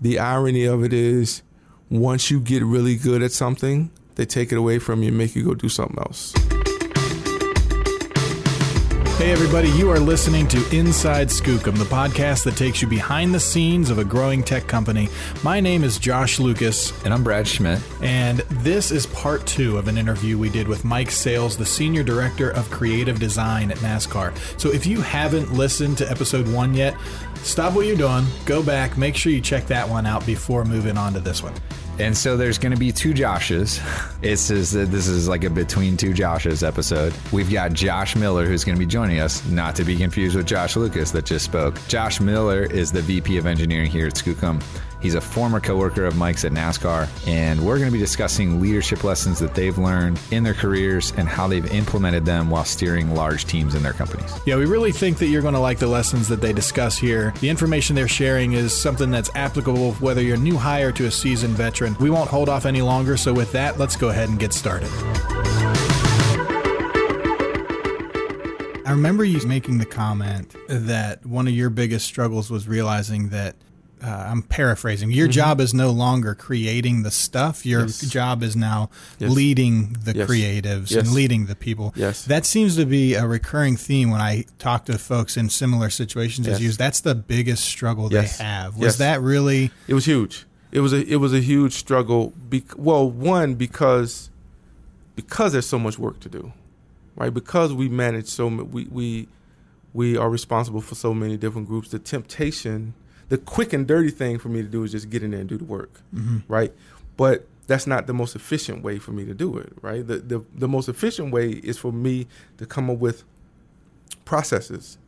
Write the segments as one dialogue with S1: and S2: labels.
S1: the irony of it is, once you get really good at something, they take it away from you and make you go do something else.
S2: Hey, everybody, you are listening to Inside Skookum, the podcast that takes you behind the scenes of a growing tech company. My name is Josh Lucas.
S3: And I'm Brad Schmidt.
S2: And this is part two of an interview we did with Mike Sales, the Senior Director of Creative Design at NASCAR. So if you haven't listened to episode one yet, stop what you're doing, go back, make sure you check that one out before moving on to this one.
S3: And so there's going to be two Joshes. It's is this is like a between two Joshes episode. We've got Josh Miller who's going to be joining us, not to be confused with Josh Lucas that just spoke. Josh Miller is the VP of Engineering here at Skookum. He's a former coworker of Mike's at NASCAR, and we're going to be discussing leadership lessons that they've learned in their careers and how they've implemented them while steering large teams in their companies.
S2: Yeah, we really think that you're going to like the lessons that they discuss here. The information they're sharing is something that's applicable whether you're a new hire to a seasoned veteran. We won't hold off any longer, so with that, let's go ahead and get started. I remember you making the comment that one of your biggest struggles was realizing that uh, I'm paraphrasing. Your mm-hmm. job is no longer creating the stuff. Your yes. job is now yes. leading the yes. creatives and leading the people.
S1: Yes.
S2: That seems to be a recurring theme when I talk to folks in similar situations as you. That's the biggest struggle they have. Was that really?
S1: It was huge. It was a it was a huge struggle. Be, well, one because because there's so much work to do, right? Because we manage so we we we are responsible for so many different groups. The temptation the quick and dirty thing for me to do is just get in there and do the work, mm-hmm. right? But that's not the most efficient way for me to do it, right? The, the the most efficient way is for me to come up with processes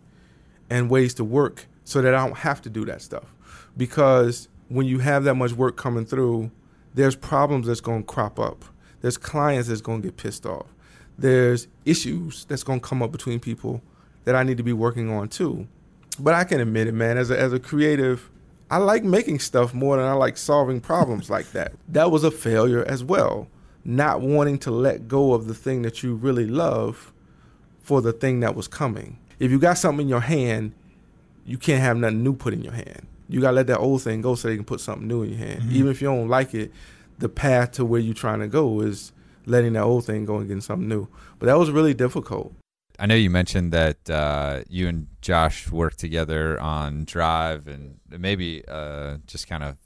S1: and ways to work so that I don't have to do that stuff. Because when you have that much work coming through, there's problems that's going to crop up. There's clients that's going to get pissed off. There's issues that's going to come up between people that I need to be working on too. But I can admit it, man. As a, as a creative, I like making stuff more than I like solving problems like that. That was a failure as well. Not wanting to let go of the thing that you really love for the thing that was coming. If you got something in your hand, you can't have nothing new put in your hand. You gotta let that old thing go so they can put something new in your hand. Mm-hmm. Even if you don't like it, the path to where you're trying to go is letting that old thing go and getting something new. But that was really difficult.
S3: I know you mentioned that uh, you and Josh worked together on Drive, and maybe uh, just kind of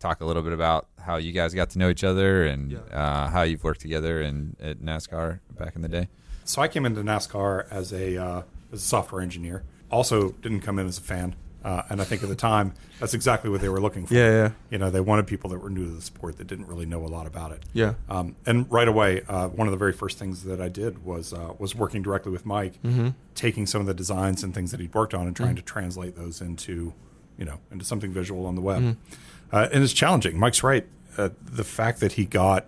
S3: talk a little bit about how you guys got to know each other and uh, how you've worked together in at NASCAR back in the day.
S4: So I came into NASCAR as a uh, as a software engineer. Also, didn't come in as a fan. Uh, and I think at the time, that's exactly what they were looking for.
S1: Yeah, yeah.
S4: You know, they wanted people that were new to the sport that didn't really know a lot about it.
S1: Yeah.
S4: Um, and right away, uh, one of the very first things that I did was uh, was working directly with Mike, mm-hmm. taking some of the designs and things that he'd worked on and trying mm-hmm. to translate those into, you know, into something visual on the web. Mm-hmm. Uh, and it's challenging. Mike's right. Uh, the fact that he got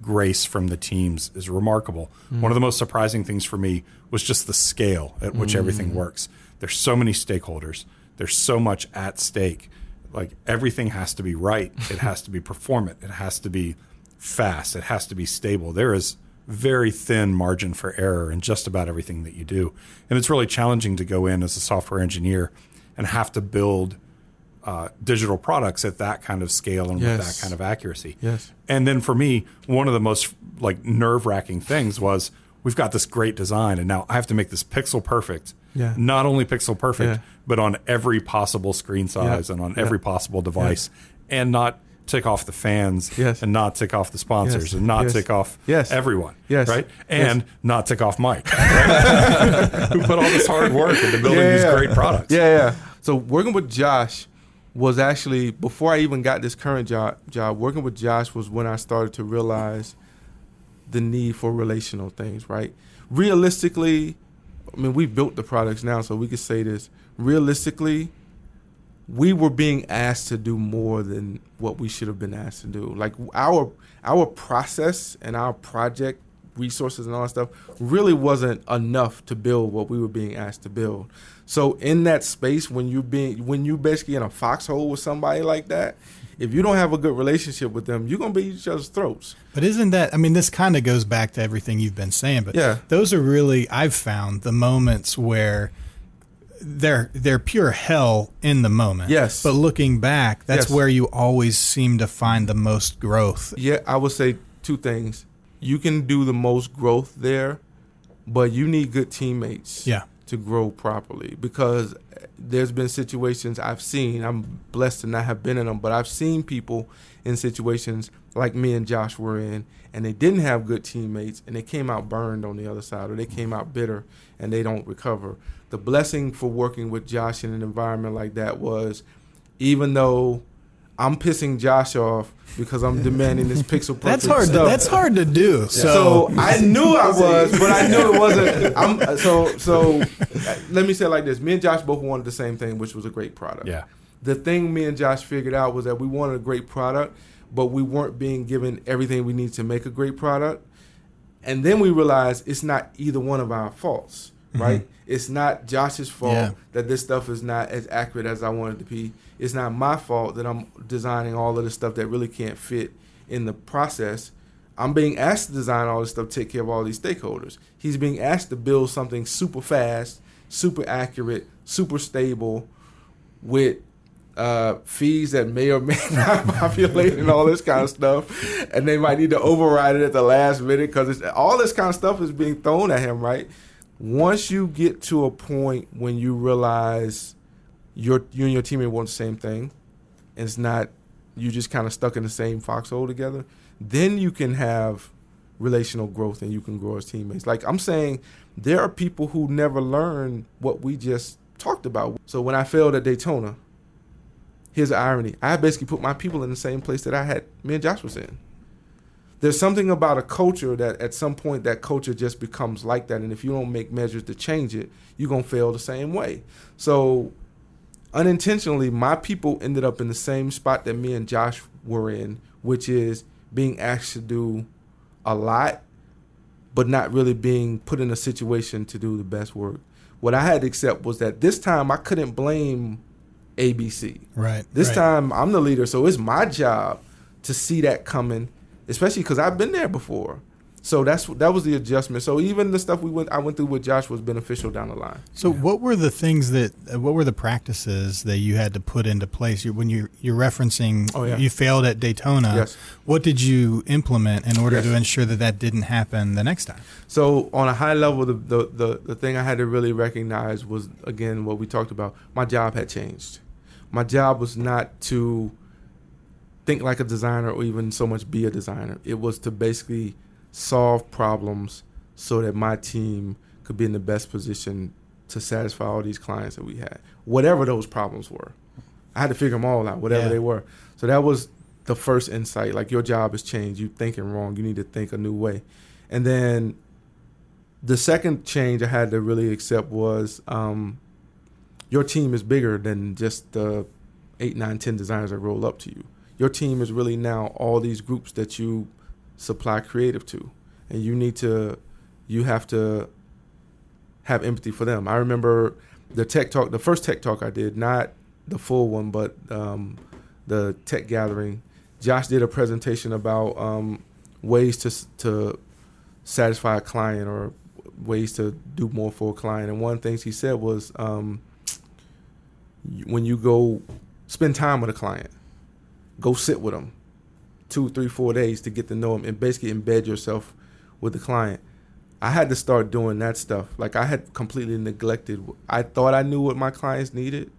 S4: grace from the teams is remarkable. Mm-hmm. One of the most surprising things for me was just the scale at which everything mm-hmm. works. There's so many stakeholders there's so much at stake. Like everything has to be right. It has to be performant. It has to be fast. It has to be stable. There is very thin margin for error in just about everything that you do. And it's really challenging to go in as a software engineer and have to build uh, digital products at that kind of scale and yes. with that kind of accuracy.
S1: Yes.
S4: And then for me, one of the most like nerve wracking things was we've got this great design and now I have to make this pixel perfect
S1: yeah.
S4: Not only pixel perfect, yeah. but on every possible screen size yeah. and on every possible device, and not tick off the fans
S1: yes.
S4: and not tick off the sponsors
S1: yes.
S4: and not
S1: yes.
S4: tick off
S1: yes.
S4: everyone.
S1: Yes.
S4: Right? And not tick off Mike, right? who put all this hard work into building yeah, these great products.
S1: Yeah, yeah. So working with Josh was actually before I even got this current job job, working with Josh was when I started to realize the need for relational things, right? Realistically, I mean, we built the products now, so we could say this realistically. We were being asked to do more than what we should have been asked to do. Like our our process and our project resources and all that stuff really wasn't enough to build what we were being asked to build. So in that space, when you being when you basically in a foxhole with somebody like that, if you don't have a good relationship with them, you're gonna be each other's throats.
S2: But isn't that? I mean, this kind of goes back to everything you've been saying. But
S1: yeah,
S2: those are really I've found the moments where they're they're pure hell in the moment.
S1: Yes.
S2: But looking back, that's
S1: Yes.
S2: where you always seem to find the most growth.
S1: Yeah, I would say two things. You can do the most growth there, but you need good teammates.
S2: Yeah.
S1: To grow properly because there's been situations I've seen. I'm blessed to not have been in them, but I've seen people in situations like me and Josh were in, and they didn't have good teammates, and they came out burned on the other side, or they came out bitter, and they don't recover. The blessing for working with Josh in an environment like that was, even though I'm pissing Josh off because I'm demanding this pixel perfect
S2: That's hard. To,
S1: stuff.
S2: that's hard to do. So,
S1: So I knew I was, but I knew it wasn't. I'm so so. Let me say it like this: Me and Josh both wanted the same thing, which was a great product.
S4: Yeah.
S1: The thing me and Josh figured out was that we wanted a great product, but we weren't being given everything we need to make a great product. And then we realized it's not either one of our faults, right? It's not Josh's fault
S2: Yeah.
S1: that this stuff is not as accurate as I wanted it to be. It's not my fault that I'm designing all of this stuff that really can't fit in the process. I'm being asked to design all this stuff, take care of all these stakeholders. He's being asked to build something super fast, super accurate, super stable, with uh, fees that may or may not populate and all this kind of stuff, and they might need to override it at the last minute because all this kind of stuff is being thrown at him. Right? Once you get to a point when you realize your you and your teammate want the same thing, and it's not you just kind of stuck in the same foxhole together, then you can have relational growth and you can grow as teammates. Like I'm saying, there are people who never learn what we just talked about. So when I failed at Daytona, here's the irony. I basically put my people in the same place that I had me and Josh was in. There's something about a culture that at some point that culture just becomes like that. And if you don't make measures to change it, you're gonna fail the same way. So unintentionally, my people ended up in the same spot that me and Josh were in, which is being asked to do a lot, but not really being put in a situation to do the best work. What I had to accept was that this time I couldn't blame ABC.
S2: right.
S1: This
S2: right.
S1: time I'm the leader, so it's my job to see that coming, especially because I've been there before. So that's that was the adjustment. So even the stuff we went I went through with Josh was beneficial down the line.
S2: So, what were the things that, uh, what were the practices that you had to put into place? You, when you you're referencing,
S1: Oh, yeah.
S2: you failed at Daytona.
S1: Yes.
S2: What did you implement in order
S1: Yes.
S2: to ensure that that didn't happen the next time?
S1: So on a high level, the, the the the thing I had to really recognize was again what we talked about. My job had changed. My job was not to think like a designer or even so much be a designer. It was to basically solve problems so that my team could be in the best position to satisfy all these clients that we had, whatever those problems were. I had to figure them all out, whatever
S2: Yeah.
S1: they were. So that was the first insight. Like your job has changed. You thinking wrong. You need to think a new way. And then the second change I had to really accept was um, your team is bigger than just the eight, nine, ten designers that roll up to you. Your team is really now all these groups that you supply creative to, and you need to, you have to have empathy for them. I remember the tech talk, the first tech talk I did, not the full one, but um, the tech gathering. Josh did a presentation about um, ways to to satisfy a client or ways to do more for a client. And one of the things he said was, um, when you go spend time with a client, go sit with them two, three, four days to get to know them and basically embed yourself with the client. I had to start doing that stuff. Like I had completely neglected. I thought I knew what my clients needed.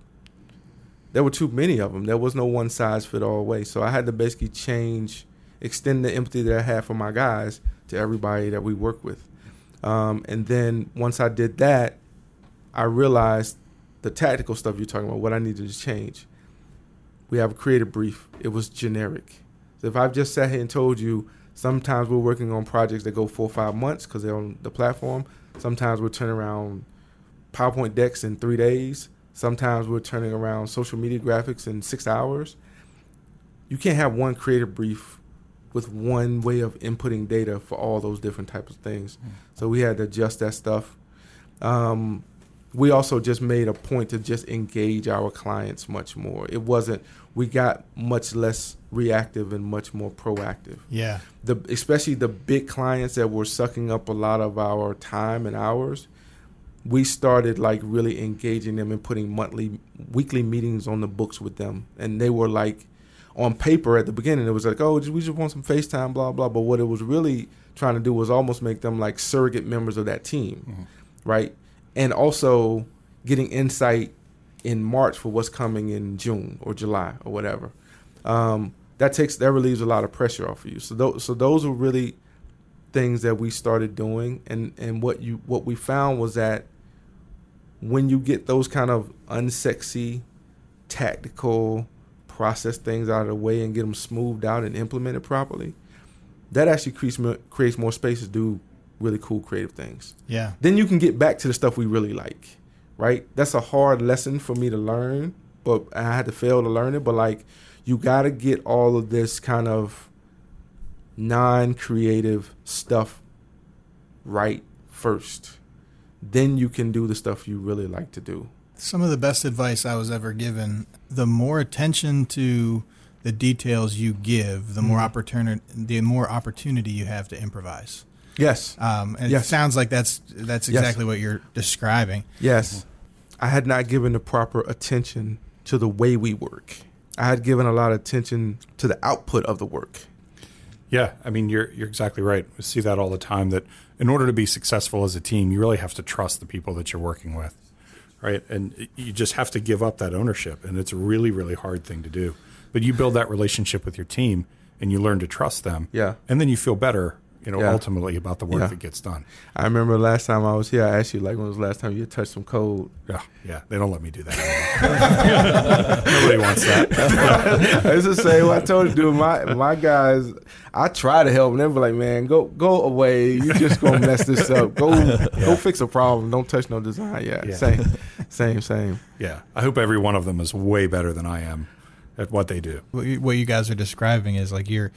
S1: There were too many of them. There was no one size fit all way. So I had to basically change, extend the empathy that I had for my guys to everybody that we work with. Um, and then once I did that, I realized the tactical stuff you're talking about, what I needed to change. We have a creative brief. It was generic. So if I've just sat here and told you, sometimes we're working on projects that go four or five months because they're on the platform. Sometimes we're turning around PowerPoint decks in three days. Sometimes we're turning around social media graphics in six hours. You can't have one creative brief with one way of inputting data for all those different types of things. So we had to adjust that stuff. Um, we also just made a point to just engage our clients much more. It wasn't. We got much less reactive and much more proactive.
S2: Yeah.
S1: The especially the big clients that were sucking up a lot of our time and hours. we started like really engaging them and putting monthly, weekly meetings on the books with them, and they were like on paper at the beginning. It was like, oh, we just want some FaceTime, blah blah. But what it was really trying to do was almost make them like surrogate members of that team, mm-hmm. right? And also getting insight in March for what's coming in June or July or whatever. Um, that takes that relieves a lot of pressure off of you. So those so those were really things that we started doing, and and what you what we found was that when you get those kind of unsexy, tactical process things out of the way and get them smoothed out and implemented properly, that actually creates creates more space to do really cool creative things.
S2: Yeah.
S1: Then you can get back to the stuff we really like, right? That's a hard lesson for me to learn, but I had to fail to learn it. But like, you got to get all of this kind of non-creative stuff right first. Then you can do the stuff you really like to do.
S2: Some of the best advice I was ever given, the more attention to the details you give, the more mm-hmm. opportunity the more opportunity you have to improvise.
S1: Yes.
S2: Um, and yes. it sounds like that's that's exactly yes. what you're describing.
S1: Yes. I had not given the proper attention to the way we work. I had given a lot of attention to the output of the work.
S4: Yeah, I mean you're you're exactly right. We see that all the time that in order to be successful as a team, you really have to trust the people that you're working with. Right? And you just have to give up that ownership and it's a really really hard thing to do. But you build that relationship with your team and you learn to trust them.
S1: Yeah.
S4: And then you feel better you know, yeah. ultimately about the work yeah. that gets done.
S1: I remember last time I was here, I asked you, like, when was the last time you touched some code?
S4: Yeah, yeah. They don't let me do that. Nobody wants that.
S1: it's the same. I told you, dude, my my guys, I try to help them. They're like, man, go go away. You just gonna mess this up. Go yeah. go fix a problem. Don't touch no design. Yeah, yeah, same, same, same.
S4: Yeah, I hope every one of them is way better than I am at what they do.
S2: What you guys are describing is like you're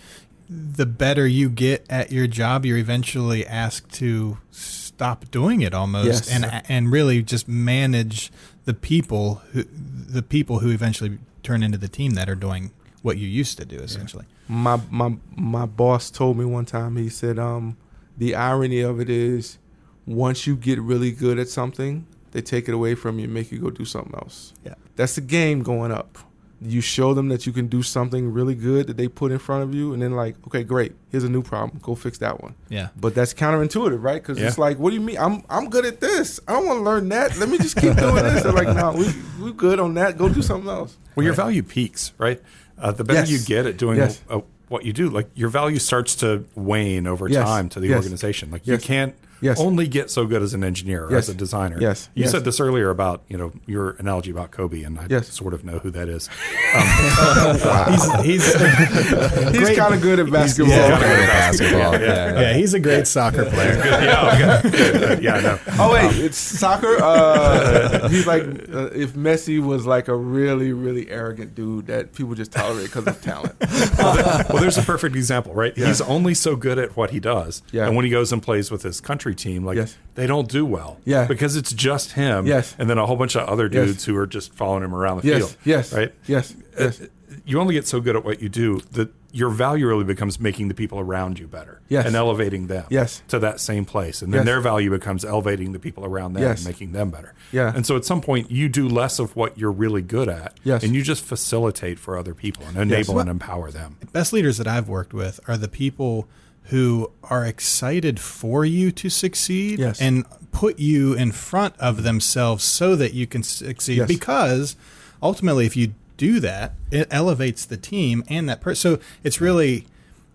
S2: the better you get at your job, you're eventually asked to stop doing it almost yes. and and really just manage the people who the people who eventually turn into the team that are doing what you used to do essentially.
S1: Yeah. My my my boss told me one time he said um the irony of it is once you get really good at something, they take it away from you and make you go do something else.
S2: Yeah.
S1: That's the game going up you show them that you can do something really good that they put in front of you and then like okay great here's a new problem go fix that one.
S2: Yeah.
S1: But that's counterintuitive right? Because yeah. it's like what do you mean? I'm i'm good at this. I don't want to learn that. Let me just keep doing this. They're like no we, we're good on that. Go do something else.
S4: Well your value peaks right? Uh, the better yes. you get at doing yes. a, a, what you do like your value starts to wane over yes. time to the organization. Like you can't yes. only get so good as an engineer or yes. as a designer.
S1: Yes.
S4: You
S1: yes.
S4: said this earlier about, you know, your analogy about Kobe, and I yes. sort of know who that is.
S2: Um, he's
S1: he's, he's kind of good at basketball. Yeah,
S2: yeah, basketball. Yeah, yeah, yeah, he's a great soccer player.
S4: yeah, okay. yeah, I know.
S1: Oh wait, um, it's soccer. Uh, he's like uh, if Messi was like a really, really arrogant dude that people just tolerate because of talent.
S4: well, there's a perfect example, right? He's only so good at what he does, yeah. and when he goes and plays with his country country team, like yes. they don't do well.
S1: Yeah.
S4: Because it's just him.
S1: Yes.
S4: And then a whole bunch of other dudes yes. who are just following him around the
S1: yes.
S4: field.
S1: Yes.
S4: Right?
S1: Yes. Uh, yes.
S4: You only get so good at what you do that your value really becomes making the people around you better.
S1: Yes.
S4: And elevating them
S1: yes.
S4: to that same place. And then yes. their value becomes elevating the people around them yes. and making them better.
S1: Yeah.
S4: And so at some point you do less of what you're really good at.
S1: Yes.
S4: And you just facilitate for other people and enable yes. and empower them.
S2: Best leaders that I've worked with are the people – who are excited for you to succeed
S1: yes.
S2: and put you in front of themselves so that you can succeed. Yes. Because ultimately, if you do that, it elevates the team and that person. So it's really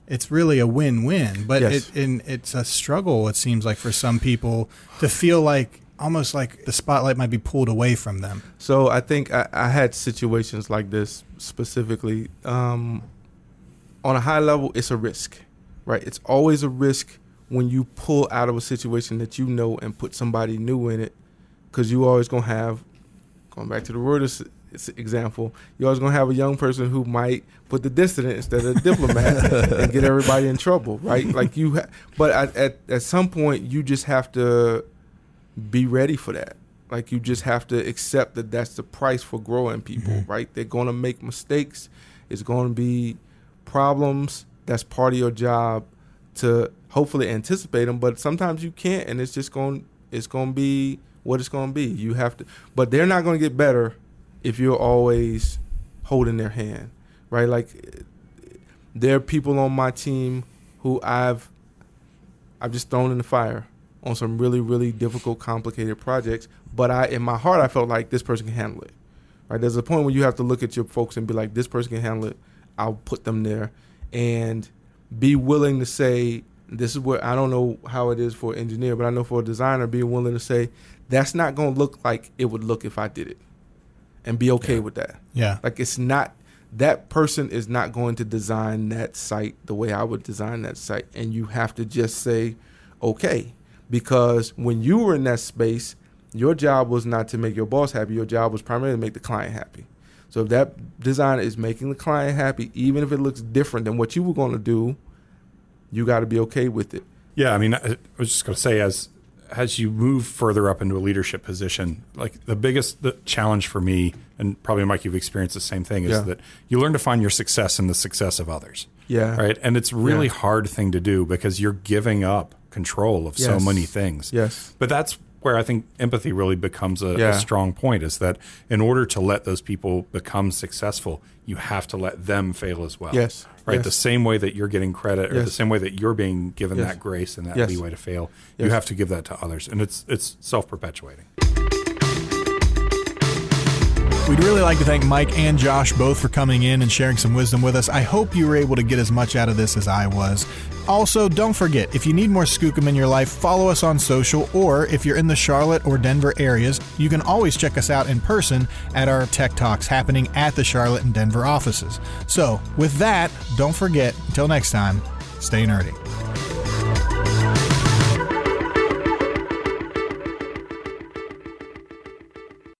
S2: it's really a win-win. But yes. it, it's a struggle. It seems like for some people to feel like almost like the spotlight might be pulled away from them.
S1: So I think I, I had situations like this specifically. Um, on a high level, it's a risk right? It's always a risk when you pull out of a situation that you know and put somebody new in it, because you always gonna have, going back to the Reuters example, you're always gonna have a young person who might put the dissident instead of the diplomat and get everybody in trouble, right? Like you, ha- but at, at at some point you just have to be ready for that. Like you just have to accept that that's the price for growing people, mm-hmm. right? They're gonna make mistakes. It's gonna be problems that's part of your job to hopefully anticipate them. But sometimes you can't, and it's just going it's going to be what it's going to be. You have to, but they're not going to get better if you're always holding their hand, right? Like there are people on my team who I've I've just thrown in the fire on some really really difficult, complicated projects. But I, in my heart, I felt like this person can handle it. Right? There's a point where you have to look at your folks and be like, this person can handle it. I'll put them there, and be willing to say, this is what I don't know how it is for an engineer, but I know for a designer, being willing to say, that's not going to look like it would look if I did it, and be okay
S4: Yeah.
S1: with that.
S2: Yeah.
S1: Like it's not that person is not going to design that site the way I would design that site, and you have to just say, okay, because when you were in that space, your job was not to make your boss happy. Your job was primarily to make the client happy. So if that design is making the client happy, even if it looks different than what you were going to do, you got to be okay with it.
S4: Yeah, I mean, I was just going to say as as you move further up into a leadership position, like the biggest the challenge for me, and probably Mike, you've experienced the same thing, is
S1: Yeah.
S4: that you learn to find your success in the success of others.
S1: Yeah.
S4: Right, and it's really
S1: Yeah.
S4: hard thing to do because you're giving up control of so many things.
S1: Yes.
S4: But that's where I think empathy really becomes a,
S1: Yeah.
S4: a strong point is that in order to let those people become successful, you have to let them fail as well.
S1: Yes.
S4: Right.
S1: Yes.
S4: The same way that you're getting credit or the same way that you're being given
S1: Yes.
S4: that grace and that
S1: Yes.
S4: leeway to fail, you have to give that to others. And it's it's self perpetuating.
S2: We'd really like to thank Mike and Josh both for coming in and sharing some wisdom with us. I hope you were able to get as much out of this as I was. Also, don't forget, if you need more Skookum in your life, follow us on social, or if you're in the Charlotte or Denver areas, you can always check us out in person at our Tech Talks happening at the Charlotte and Denver offices. So, with that, don't forget, until next time, stay nerdy.